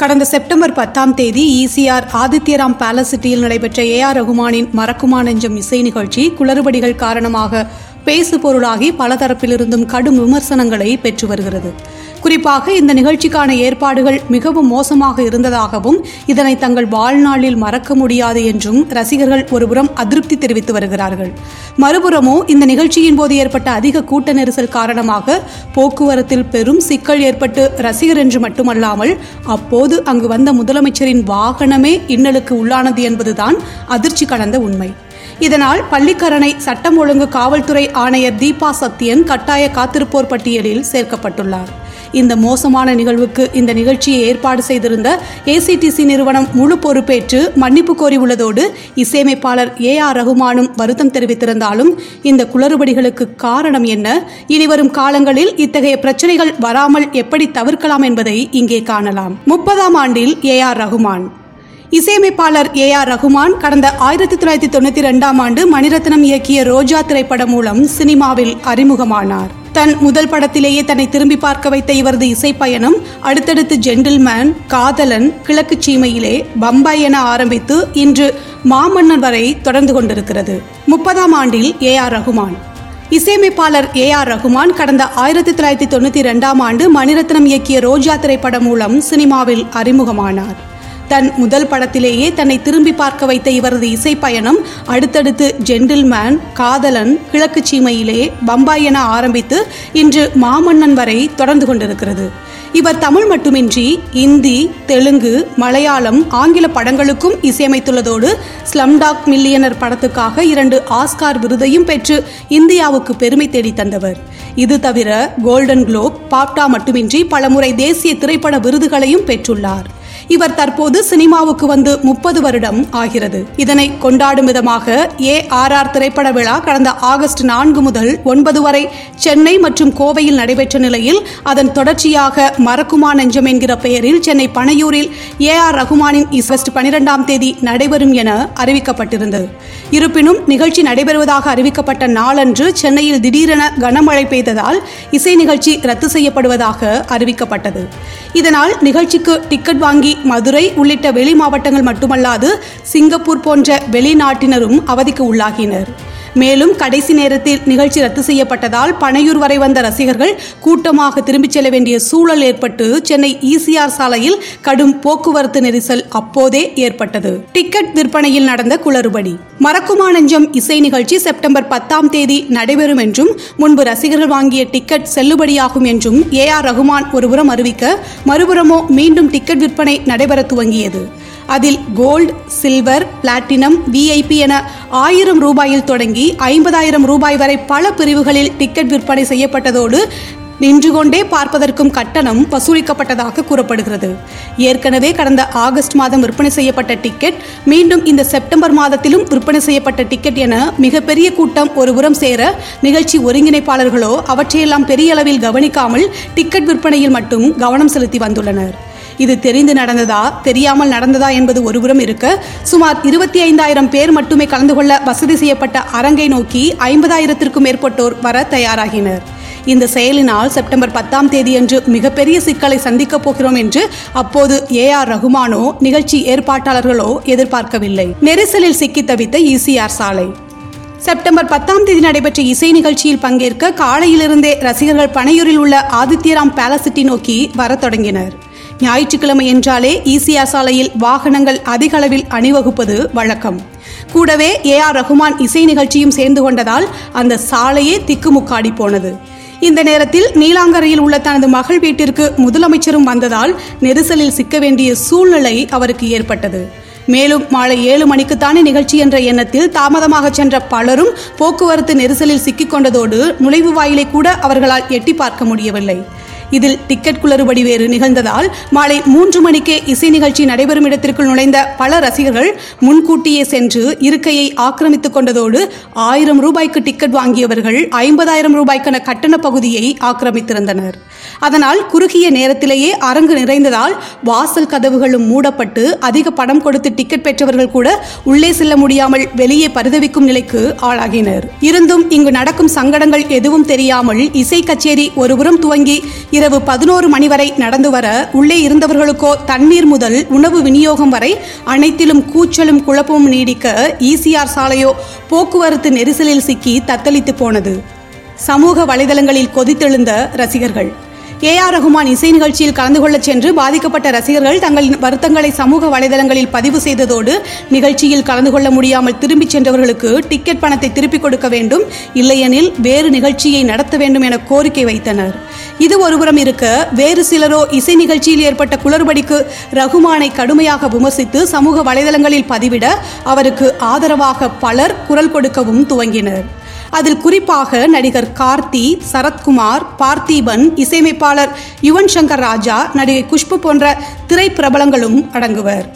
கடந்த செப்டம்பர் பத்தாம் தேதி இசிஆர் ஆதித்யராம் பேலஸ் சிட்டியில் நடைபெற்ற ஏ ஆர் ரகுமானின் மறக்குமா நெஞ்சம் இசை நிகழ்ச்சி குளறுபடிகள் காரணமாக பேசு பொருளாகி பல தரப்பிலிருந்தும் கடும் விமர்சனங்களை பெற்று வருகிறது. குறிப்பாக இந்த நிகழ்ச்சிக்கான ஏற்பாடுகள் மிகவும் மோசமாக இருந்ததாகவும் இதனை தங்கள் வாழ்நாளில் மறக்க முடியாது என்றும் ரசிகர்கள் ஒருபுறம் அதிருப்தி தெரிவித்து வருகிறார்கள். மறுபுறமோ இந்த நிகழ்ச்சியின் போது ஏற்பட்ட அதிக கூட்ட நெரிசல் காரணமாக போக்குவரத்தில் பெரும் சிக்கல் ஏற்பட்டு ரசிகர் என்று மட்டுமல்லாமல் அப்போது அங்கு வந்த முதலமைச்சரின் வாகனமே இன்னலுக்கு உள்ளானது என்பதுதான் அதிர்ச்சி கலந்த உண்மை. இதனால் பள்ளிக்கரணை சட்டம் ஒழுங்கு காவல்துறை ஆணையர் தீபா சத்யன் கட்டாய காத்திருப்போர் பட்டியலில் சேர்க்கப்பட்டுள்ளார். இந்த மோசமான நிகழ்வுக்கு இந்த நிகழ்ச்சியை ஏற்பாடு செய்திருந்த ஏசிடிசி நிறுவனம் முழு பொறுப்பேற்று மன்னிப்பு கோரியுள்ளதோடு இசையமைப்பாளர் ஏ ஆர் ரகுமானும் வருத்தம் தெரிவித்திருந்தாலும் இந்த குளறுபடிகளுக்கு காரணம் என்ன? இனிவரும் காலங்களில் இத்தகைய பிரச்சனைகள் வராமல் எப்படி தவிர்க்கலாம் என்பதை இங்கே காணலாம். முப்பதாம் ஆண்டில் ஏ ஆர் ரகுமான். இசையமைப்பாளர் ஏ ஆர் ரகுமான் கடந்த ஆயிரத்தி தொள்ளாயிரத்தி தொண்ணூத்தி ரெண்டாம் ஆண்டு மணிரத்னம் இயக்கிய ரோஜா திரைப்படம் மூலம் சினிமாவில் அறிமுகமானார். தன் முதல் படத்திலேயே தன்னை திரும்பி பார்க்க வைத்த இவரது இசைப்பயணம் அடுத்தடுத்து ஜென்டில்மேன் காதலன் கிழக்கு சீமையிலே பம்பாய் என ஆரம்பித்து இன்று மாமன்னன் வரை தொடர்ந்து கொண்டிருக்கிறது. முப்பதாம் ஆண்டில் ஏ ஆர் ரகுமான். இசையமைப்பாளர் ஏ ஆர் ரகுமான் கடந்த ஆயிரத்தி தொள்ளாயிரத்தி தொண்ணூத்தி ரெண்டாம் ஆண்டு மணிரத்னம் இயக்கிய ரோஜா திரைப்படம் மூலம் சினிமாவில் அறிமுகமானார். தன் முதல் படத்திலேயே தன்னை திரும்பி பார்க்க வைத்த இவரது இசை பயணம் அடுத்தடுத்து ஜென்டில்மேன் காதலன் கிழக்கு சீமையிலே பம்பாய் என ஆரம்பித்து இன்று மாமன்னன் வரை தொடர்ந்து கொண்டிருக்கிறது. இவர் தமிழ் மட்டுமின்றி இந்தி தெலுங்கு மலையாளம் ஆங்கில படங்களுக்கும் இசையமைத்துள்ளதோடு ஸ்லம்டாக் மில்லியனர் படத்துக்காக இரண்டு ஆஸ்கார் விருதையும் பெற்று இந்தியாவுக்கு பெருமை தேடி தந்தவர். இது தவிர கோல்டன் குளோப் பாப்டா மட்டுமின்றி பலமுறை தேசிய திரைப்பட விருதுகளையும் பெற்றுள்ளார். இவர் தற்போது சினிமாவுக்கு வந்து முப்பது வருடம் ஆகிறது. இதனை கொண்டாடும் விதமாக ஏ ஆர் ஆர் திரைப்பட விழா கடந்த ஆகஸ்ட் நான்கு முதல் ஒன்பது வரை சென்னை மற்றும் கோவையில் நடைபெற்ற நிலையில் அதன் தொடர்ச்சியாக மறக்குமா நெஞ்சம் என்கிற பெயரில் சென்னை பனையூரில் ஏ ஆர் ரகுமானின் இஸ்வெஸ்ட் பனிரெண்டாம் தேதி நடைபெறும் என அறிவிக்கப்பட்டிருந்தது. இருப்பினும் நிகழ்ச்சி நடைபெறுவதாக அறிவிக்கப்பட்ட நாளன்று சென்னையில் திடீரென கனமழை பெய்ததால் இசை நிகழ்ச்சி ரத்து செய்யப்படுவதாக அறிவிக்கப்பட்டது. இதனால் நிகழ்ச்சிக்கு டிக்கெட் வாங்கி மதுரை உள்ளிட்ட வெளி மாவட்டங்கள் மட்டுமல்லாது சிங்கப்பூர் போன்ற வெளிநாட்டினரும் அவதிக்கு உள்ளாகினர். மேலும் கடைசி நேரத்தில் நிகழ்ச்சி ரத்து செய்யப்பட்டதால் பனையூர் வரை வந்த ரசிகர்கள் கூட்டமாக திரும்பிச் செல்ல வேண்டிய சூழல் ஏற்பட்டு சென்னை ஈசிஆர் சாலையில் கடும் போக்குவரத்து நெரிசல் அப்போதே ஏற்பட்டது. டிக்கெட் விற்பனையில் நடந்த குளறுபடி. மறக்குமா நெஞ்சம் இசை நிகழ்ச்சி செப்டம்பர் பத்தாம் தேதி நடைபெறும் என்றும் முன்பு ரசிகர்கள் வாங்கிய டிக்கெட் செல்லுபடியாகும் என்றும் ஏ ஆர் ரகுமான் ஒருபுறம் அறிவிக்க மறுபுறமோ மீண்டும் டிக்கெட் விற்பனை நடைபெற துவங்கியது. அதில் கோல்டு சில்வர் பிளாட்டினம் விஐபி என ஆயிரம் ரூபாயில் தொடங்கி ஐம்பதாயிரம் ரூபாய் வரை பல பிரிவுகளில் டிக்கெட் விற்பனை செய்யப்பட்டதோடு நின்று கொண்டே பார்ப்பதற்கும் கட்டணம் வசூலிக்கப்பட்டதாக கூறப்படுகிறது. ஏற்கனவே கடந்த ஆகஸ்ட் மாதம் விற்பனை செய்யப்பட்ட டிக்கெட் மீண்டும் இந்த செப்டம்பர் மாதத்திலும் விற்பனை செய்யப்பட்ட டிக்கெட் என மிகப்பெரிய கூட்டம் ஒருபுறம் சேர நிகழ்ச்சி ஒருங்கிணைப்பாளர்களோ அவற்றையெல்லாம் பெரிய அளவில் கவனிக்காமல் டிக்கெட் விற்பனையில் மட்டும் கவனம் செலுத்தி வந்துள்ளனர். இது தெரிந்து நடந்ததா தெரியாமல் நடந்ததா என்பது ஒருபுறம் இருக்க சுமார் இருபத்தி ஐந்தாயிரம் பேர் மட்டுமே கலந்து கொள்ள வசதி செய்யப்பட்ட அரங்கை நோக்கி ஐம்பதாயிரத்திற்கும் மேற்பட்டோர் வர தயாராகினர். இந்த செயலினால் செப்டம்பர் பத்தாம் தேதியன்று மிகப்பெரிய சிக்கலை சந்திக்கப் போகிறோம் என்று அப்போது ஏ ஆர் ரகுமானோ நிகழ்ச்சி ஏற்பாட்டாளர்களோ எதிர்பார்க்கவில்லை. நெரிசலில் சிக்கி தவித்த இசிஆர் சாலை. செப்டம்பர் பத்தாம் தேதி நடைபெற்ற இசை நிகழ்ச்சியில் பங்கேற்க காலையிலிருந்தே ரசிகர்கள் பனையூரில் உள்ள ஆதித்யராம் பேலசிட்டி நோக்கி வரத் தொடங்கினர். ஞாயிற்றுக்கிழமை என்றாலே ஈசியா சாலையில் வாகனங்கள் அதிக அளவில் அணிவகுப்பது வழக்கம். கூடவே ஏ ஆர் ரகுமான் இசை நிகழ்ச்சியும் சேர்ந்து கொண்டதால் அந்த சாலையே திக்குமுக்காடி போனது. இந்த நேரத்தில் நீலாங்கரையில் உள்ள தனது மகள் வீட்டிற்கு முதலமைச்சரும் வந்ததால் நெரிசலில் சிக்க வேண்டிய சூழ்நிலை அவருக்கு ஏற்பட்டது. மேலும் மாலை ஏழு மணிக்குத்தானே நிகழ்ச்சி என்ற எண்ணத்தில் தாமதமாக சென்ற பலரும் போக்குவரத்து நெரிசலில் சிக்கிக் கொண்டதோடு நுழைவு வாயிலை கூட அவர்களால் எட்டி பார்க்க முடியவில்லை. இதில் டிக்கெட் குளறுபடி வேறு நிகழ்ந்ததால் மாலை மூன்று மணிக்கே இசை நிகழ்ச்சி நடைபெறும் இடத்திற்குள் நுழைந்த பல ரசிகர்கள் முன்கூட்டியே சென்று இருக்கையை ஆக்கிரமித்துக் கொண்டதோடு ஆயிரம் ரூபாய்க்கு டிக்கெட் வாங்கியவர்கள் ஐம்பதாயிரம் ரூபாய்க்கான கட்டண பகுதியை ஆக்கிரமித்திருந்தனர். அதனால் குறுகிய நேரத்திலேயே அரங்கு நிறைந்ததால் வாசல் கதவுகளும் மூடப்பட்டு அதிக பணம் கொடுத்து டிக்கெட் பெற்றவர்கள் கூட உள்ளே செல்ல முடியாமல் வெளியே பரிதவிக்கும் நிலைக்கு ஆளாகினர். இருந்தும் இங்கு நடக்கும் சங்கடங்கள் எதுவும் தெரியாமல் இசை கச்சேரி ஒருபுறம் துவங்கி இரவு பதினோரு மணி வரை நடந்து வர உள்ளே இருந்தவர்களுக்கோ தண்ணீர் முதல் உணவு விநியோகம் வரை அனைத்திலும் கூச்சலும் குழப்பமும் நீடிக்க ஈசிஆர் சாலையோ போக்குவரத்து நெரிசலில் சிக்கி தத்தளித்து போனது. சமூக வலைதளங்களில் கொதித்தெழுந்த ரசிகர்கள். ஏ ஆர் ரகுமான் இசை நிகழ்ச்சியில் கலந்து கொள்ளச் சென்று பாதிக்கப்பட்ட ரசிகர்கள் தங்களின் வருத்தங்களை சமூக வலைதளங்களில் பதிவு செய்ததோடு நிகழ்ச்சியில் கலந்து கொள்ள முடியாமல் திரும்பிச் சென்றவர்களுக்கு டிக்கெட் பணத்தை திருப்பிக் கொடுக்க வேண்டும் இல்லையெனில் வேறு நிகழ்ச்சியை நடத்த வேண்டும் என கோரிக்கை வைத்தனர். இது ஒருபுறம் இருக்க வேறு சிலரோ இசை நிகழ்ச்சியில் ஏற்பட்ட குளறுபடிக்கு ரகுமானை கடுமையாக விமர்சித்து சமூக வலைதளங்களில் பதிவிட அவருக்கு ஆதரவாக பலர் குரல் கொடுக்கவும் துவங்கினர். அதில் குறிப்பாக நடிகர் கார்த்தி சரத்குமார் பார்த்திபன் இசையமைப்பாளர் யுவன் சங்கர் ராஜா நடிகை குஷ்பு போன்ற திரைப்பிரபலங்களும் அடங்குவர்.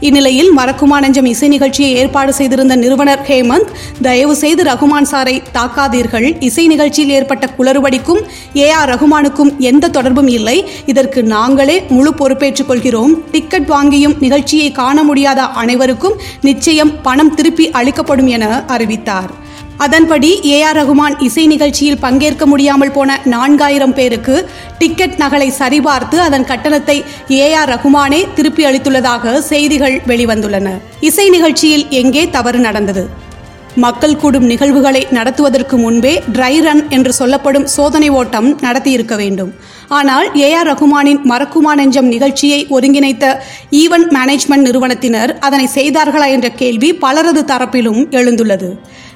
இந்நிலையில் மறக்குமா நெஞ்சம் இசை நிகழ்ச்சியை ஏற்பாடு செய்திருந்த நிறுவனர் ஹேமந்த் தயவு செய்து ரகுமான் சாரை தாக்காதீர்கள். இசை நிகழ்ச்சியில் ஏற்பட்ட குளறுபடிக்கும் ஏ ஆர் ரகுமானுக்கும் எந்த தொடர்பும் இல்லை. இதற்கு நாங்களே முழு பொறுப்பேற்றுக் கொள்கிறோம். டிக்கெட் வாங்கியும் நிகழ்ச்சியை காண முடியாத அனைவருக்கும் நிச்சயம் பணம் திருப்பி அளிக்கப்படும் என அறிவித்தார். அதன்படி ஏ ஆர் ரகுமான் இசை நிகழ்ச்சியில் பங்கேற்க முடியாமல் போன நான்காயிரம் பேருக்கு டிக்கெட் நகலை சரிபார்த்து அதன் கட்டணத்தை ஏ ஆர் ரகுமானே திருப்பி அளித்துள்ளதாக செய்திகள் வெளிவந்துள்ளன. இசை நிகழ்ச்சியில் எங்கே தவறு நடந்தது? மக்கள் கூடும் நிகழ்வுகளை நடத்துவதற்கு முன்பே ட்ரை ரன் என்று சொல்லப்படும் சோதனை ஓட்டம் நடத்தியிருக்க வேண்டும். ஆனால் ஏ ஆர் ரகுமானின் மறக்குமா நெஞ்சம் நிகழ்ச்சியை ஒருங்கிணைத்த ஈவென்ட் மேனேஜ்மெண்ட் நிறுவனத்தினர் அதனை செய்தார்களா என்ற கேள்வி பலரது தரப்பிலும் எழுந்துள்ளது.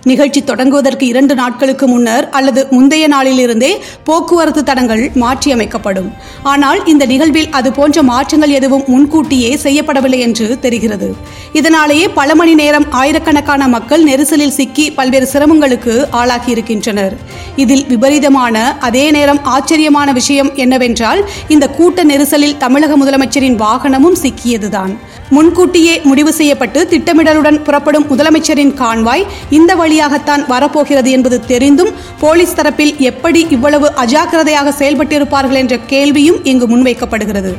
நிகழ்ச்சி தொடங்குவதற்கு இரண்டு நாட்களுக்கு முன்னர் அல்லது முந்தைய நாளிலிருந்தே போக்குவரத்து தடங்கள் மாற்றியமைக்கப்படும். ஆனால் இந்த நிகழ்வில் அது போன்ற மாற்றங்கள் எதுவும் முன்கூட்டியே செய்யப்படவில்லை என்று தெரிகிறது. இதனாலேயே பல மணி நேரம் ஆயிரக்கணக்கான மக்கள் நெரிசலில் சிக்கி பல்வேறு சிரமங்களுக்கு ஆளாகி இருக்கின்றனர் இதில் விபரீதமான அதே நேரம் ஆச்சரியமான விஷயம் என்னவென்றால் இந்த கூட்ட நெரிசலில் தமிழக முதலமைச்சரின் வாகனமும் சிக்கியதுதான். முன்கூட்டியே முடிவு செய்யப்பட்டு திட்டமிடலுடன் புறப்படும் முதலமைச்சரின் கான்வாய் இந்த வழியாகத்தான் வரப்போகிறது என்பது தெரிந்தும் போலீஸ் தரப்பில் எப்படி இவ்வளவு அஜாக்கிரதையாக செயல்பட்டிருப்பார்கள் என்ற கேள்வியும் இங்கு முன்வைக்கப்படுகிறது.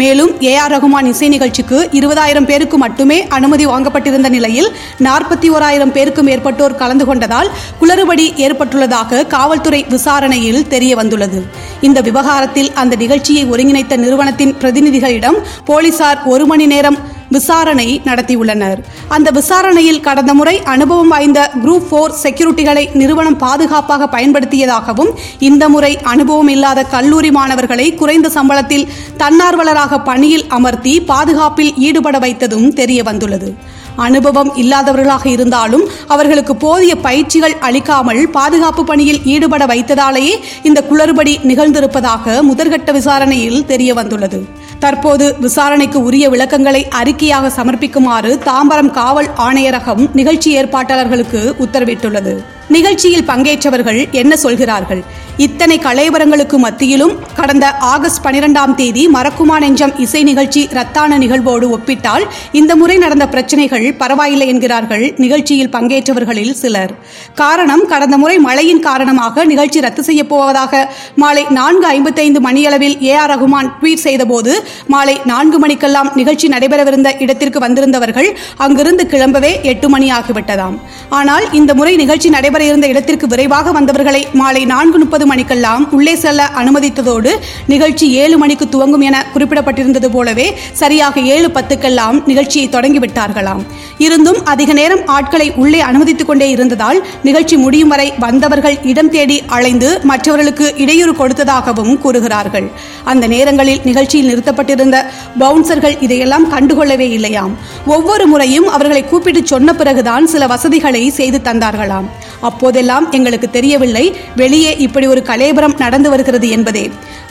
மேலும் ஏ ஆர் ரகுமான் இசை நிகழ்ச்சிக்கு இருபதாயிரம் பேருக்கு மட்டுமே அனுமதி வாங்கப்பட்டிருந்த நிலையில் நாற்பத்தி ஓராயிரம் பேருக்கு மேற்பட்டோர் கலந்து கொண்டதால் குளறுபடி ஏற்பட்டுள்ளதாக காவல்துறை விசாரணையில் தெரிய வந்துள்ளது. இந்த விவகாரத்தில் அந்த நிகழ்ச்சியை ஒருங்கிணைத்த நிறுவனத்தின் பிரதிநிதிகளிடம் போலீசார் ஒரு மணி நேரம் விசாரணை நடத்தியுள்ளனர். அந்த விசாரணையில் கடந்த முறை அனுபவம் வாய்ந்த குரூப் போர் செக்யூரிட்டிகளை நிறுவனம் பாதுகாப்பாக பயன்படுத்தியதாகவும் இந்த முறை அனுபவம் இல்லாத கல்லூரி மாணவர்களை குறைந்த சம்பளத்தில் தன்னார்வலராக பணியில் அமர்த்தி பாதுகாப்பில் ஈடுபட வைத்ததும் தெரிய வந்துள்ளது. அனுபவம் இல்லாதவர்களாக இருந்தாலும் அவர்களுக்கு போதிய பயிற்சிகள் அளிக்காமல் பாதுகாப்பு பணியில் ஈடுபட வைத்ததாலேயே இந்த குளறுபடி நிகழ்ந்திருப்பதாக முதற்கட்ட விசாரணையில் தெரிய வந்துள்ளது. தற்போது விசாரணைக்கு உரிய விளக்கங்களை அறிக்கையாக சமர்ப்பிக்குமாறு தாம்பரம் காவல் ஆணையரகம் நிகழ்ச்சி ஏற்பாட்டாளர்களுக்கு உத்தரவிட்டுள்ளது. நிகழ்ச்சியில் பங்கேற்றவர்கள் என்ன சொல்கிறார்கள்? இத்தனை கலைவரங்களுக்கு மத்தியிலும் கடந்த ஆகஸ்ட் பனிரெண்டாம் தேதி மறக்குமா நெஞ்சம் இசை நிகழ்ச்சி ரத்தான நிகழ்வோடு ஒப்பிட்டால் இந்த முறை நடந்த பிரச்சனைகள் பரவாயில்லை என்கிறார்கள் நிகழ்ச்சியில் பங்கேற்றவர்களில் சிலர். காரணம் கடந்த முறை மழையின் காரணமாக நிகழ்ச்சி ரத்து செய்யப் போவதாக மாலை நான்கு ஐம்பத்தைந்து மணியளவில் ஏ ஆர் ரகுமான் ட்வீட் செய்தபோது மாலை நான்கு மணிக்கெல்லாம் நிகழ்ச்சி நடைபெறவிருந்த இடத்திற்கு வந்திருந்தவர்கள் அங்கிருந்து கிளம்பவே எட்டு மணி ஆகிவிட்டதாம். ஆனால் இந்த முறை நிகழ்ச்சி நடைபெற இருந்த இடத்திற்கு விரைவாக வந்தவர்களை மாலை நான்கு முப்பது மணிக்கெல்லாம் உள்ளே செல்ல அனுமதித்ததோடு நிகழ்ச்சி ஏழு மணிக்கு துவங்கும் என குறிப்பிடப்பட்டிருந்தது போலவே சரியாக ஏழு பத்துக்கெல்லாம் நிகழ்ச்சியை தொடங்கிவிட்டார்களாம். இருந்தும் அதிக நேரம் ஆட்களை உள்ளே அனுமதித்துக் கொண்டே இருந்ததால் நிகழ்ச்சி முடியும் வரை வந்தவர்கள் இடம் தேடி அலைந்து மற்றவர்களுக்கு இடையூறு கொடுத்ததாகவும் கூறுகிறார்கள். அந்த நேரங்களில் நிகழ்ச்சியில் நிறுத்தப்பட்டிருந்த பவுன்சர்கள் இதையெல்லாம் கண்டுகொள்ளவே இல்லையாம். ஒவ்வொரு முறையும் அவர்களை கூப்பிட்டு சொன்ன பிறகுதான் சில வசதிகளை செய்து தந்தார்களாம். அப்போதெல்லாம் எங்களுக்கு தெரியவில்லை. வெளியே இப்படி ஒரு கலேபரம் நடந்து வருகிறது என்பதே.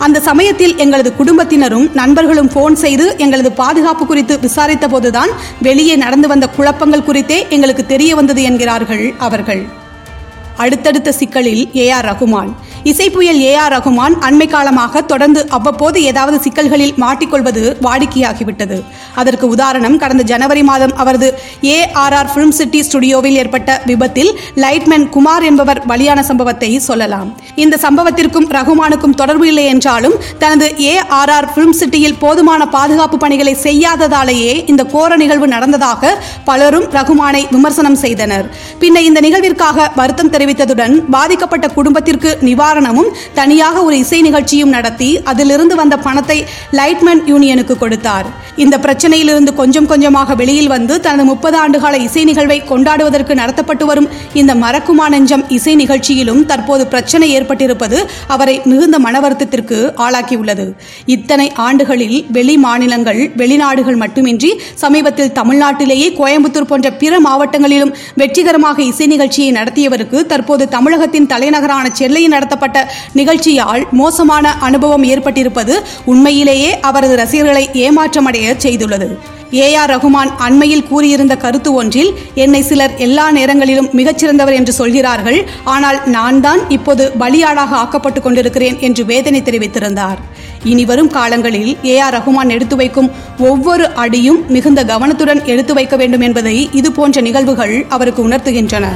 அந்த சமயத்தில் எங்களது குடும்பத்தினரும் நண்பர்களும் போன் செய்து எங்களது பாதுகாப்பு குறித்து விசாரித்த போதுதான் வெளியே நடந்து வந்த குழப்பங்கள் குறித்தே எங்களுக்கு தெரிய வந்தது என்கிறார்கள் அவர்கள். அடுத்தடுத்த சிக்கலில் ஏ ஆர் ரகுமான். இசைப்புயல் ஏ ஆர் ரகுமான் அண்மை காலமாக தொடர்ந்து அவ்வப்போது ஏதாவது சிக்கல்களில் மாட்டிக்கொள்வது வாடிக்கையாகிவிட்டது. அதற்கு உதாரணம் கடந்த ஜனவரி மாதம் அவரது A R R film city ஸ்டுடியோவில் ஏற்பட்ட விபத்தில் லைட்மேன் குமார் என்பவர் பலியான சம்பவத்தை சொல்லலாம். இந்த சம்பவத்திற்கும் ரகுமானுக்கும் தொடர்பு இல்லை என்றாலும் தனது ஏ ஆர் ஆர் பிலிம் சிட்டியில் போதுமான பாதுகாப்பு பணிகளை செய்யாததாலேயே இந்த கோர நிகழ்வு நடந்ததாக பலரும் ரகுமானை விமர்சனம் செய்தனர். பின்னர் இந்த நிகழ்விற்காக வருத்தம் தெரிவித்ததுடன் பாதிக்கப்பட்ட குடும்பத்திற்கு நிவாரணமும் தனியாக ஒரு இசை நிகழ்ச்சியும் நடத்தி அதிலிருந்து வந்த பணத்தை லைட்மேன் யூனியனுக்கு கொடுத்தார். இந்த பிரச்சனையிலிருந்து கொஞ்சம் கொஞ்சமாக வெளியில் வந்து தனது முப்பது ஆண்டுகால இசை நிகழ்வை கொண்டாடுவதற்கு நடத்தப்பட்டு வரும் இந்த மறக்குமா நெஞ்சம் இசை நிகழ்ச்சியிலும் தற்போது பிரச்சனை ஏற்பட்டிருப்பது அவரை மிகுந்த மனவருத்தத்திற்கு ஆளாக்கியுள்ளது. இத்தனை ஆண்டுகளில் வெளி மாநிலங்கள் வெளிநாடுகள் மட்டுமின்றி சமீபத்தில் தமிழ்நாட்டிலேயே கோயம்புத்தூர் போன்ற பிற மாவட்டங்களிலும் வெற்றிகரமாக இசை நிகழ்ச்சியை நடத்தியவருக்கு தற்போது தமிழகத்தின் தலைநகரான சென்னையில் நடத்தப்பட்ட நிகழ்ச்சியால் மோசமான அனுபவம் ஏற்பட்டிருப்பது உண்மையிலேயே அவரது ரசிகர்களை ஏமாற்றமடைய செய்துள்ளது. ஏ ஆர் ரகுமான் அண்மையில் கூறியிருந்த கருத்து ஒன்றில் என்னை சிலர் எல்லா நேரங்களிலும் மிகச்சிறந்தவர் என்று சொல்கிறார்கள் ஆனால் நான் தான் இப்போது பலியாடாக ஆக்கப்பட்டு கொண்டிருக்கிறேன் என்று வேதனை தெரிவித்திருந்தார். இனி வரும் காலங்களில் ஏ ஆர் ரகுமான் எடுத்து வைக்கும் ஒவ்வொரு அடியும் மிகுந்த கவனத்துடன் எடுத்து வைக்க வேண்டும் என்பதை இது போன்ற நிகழ்வுகள் அவருக்கு உணர்த்துகின்றன.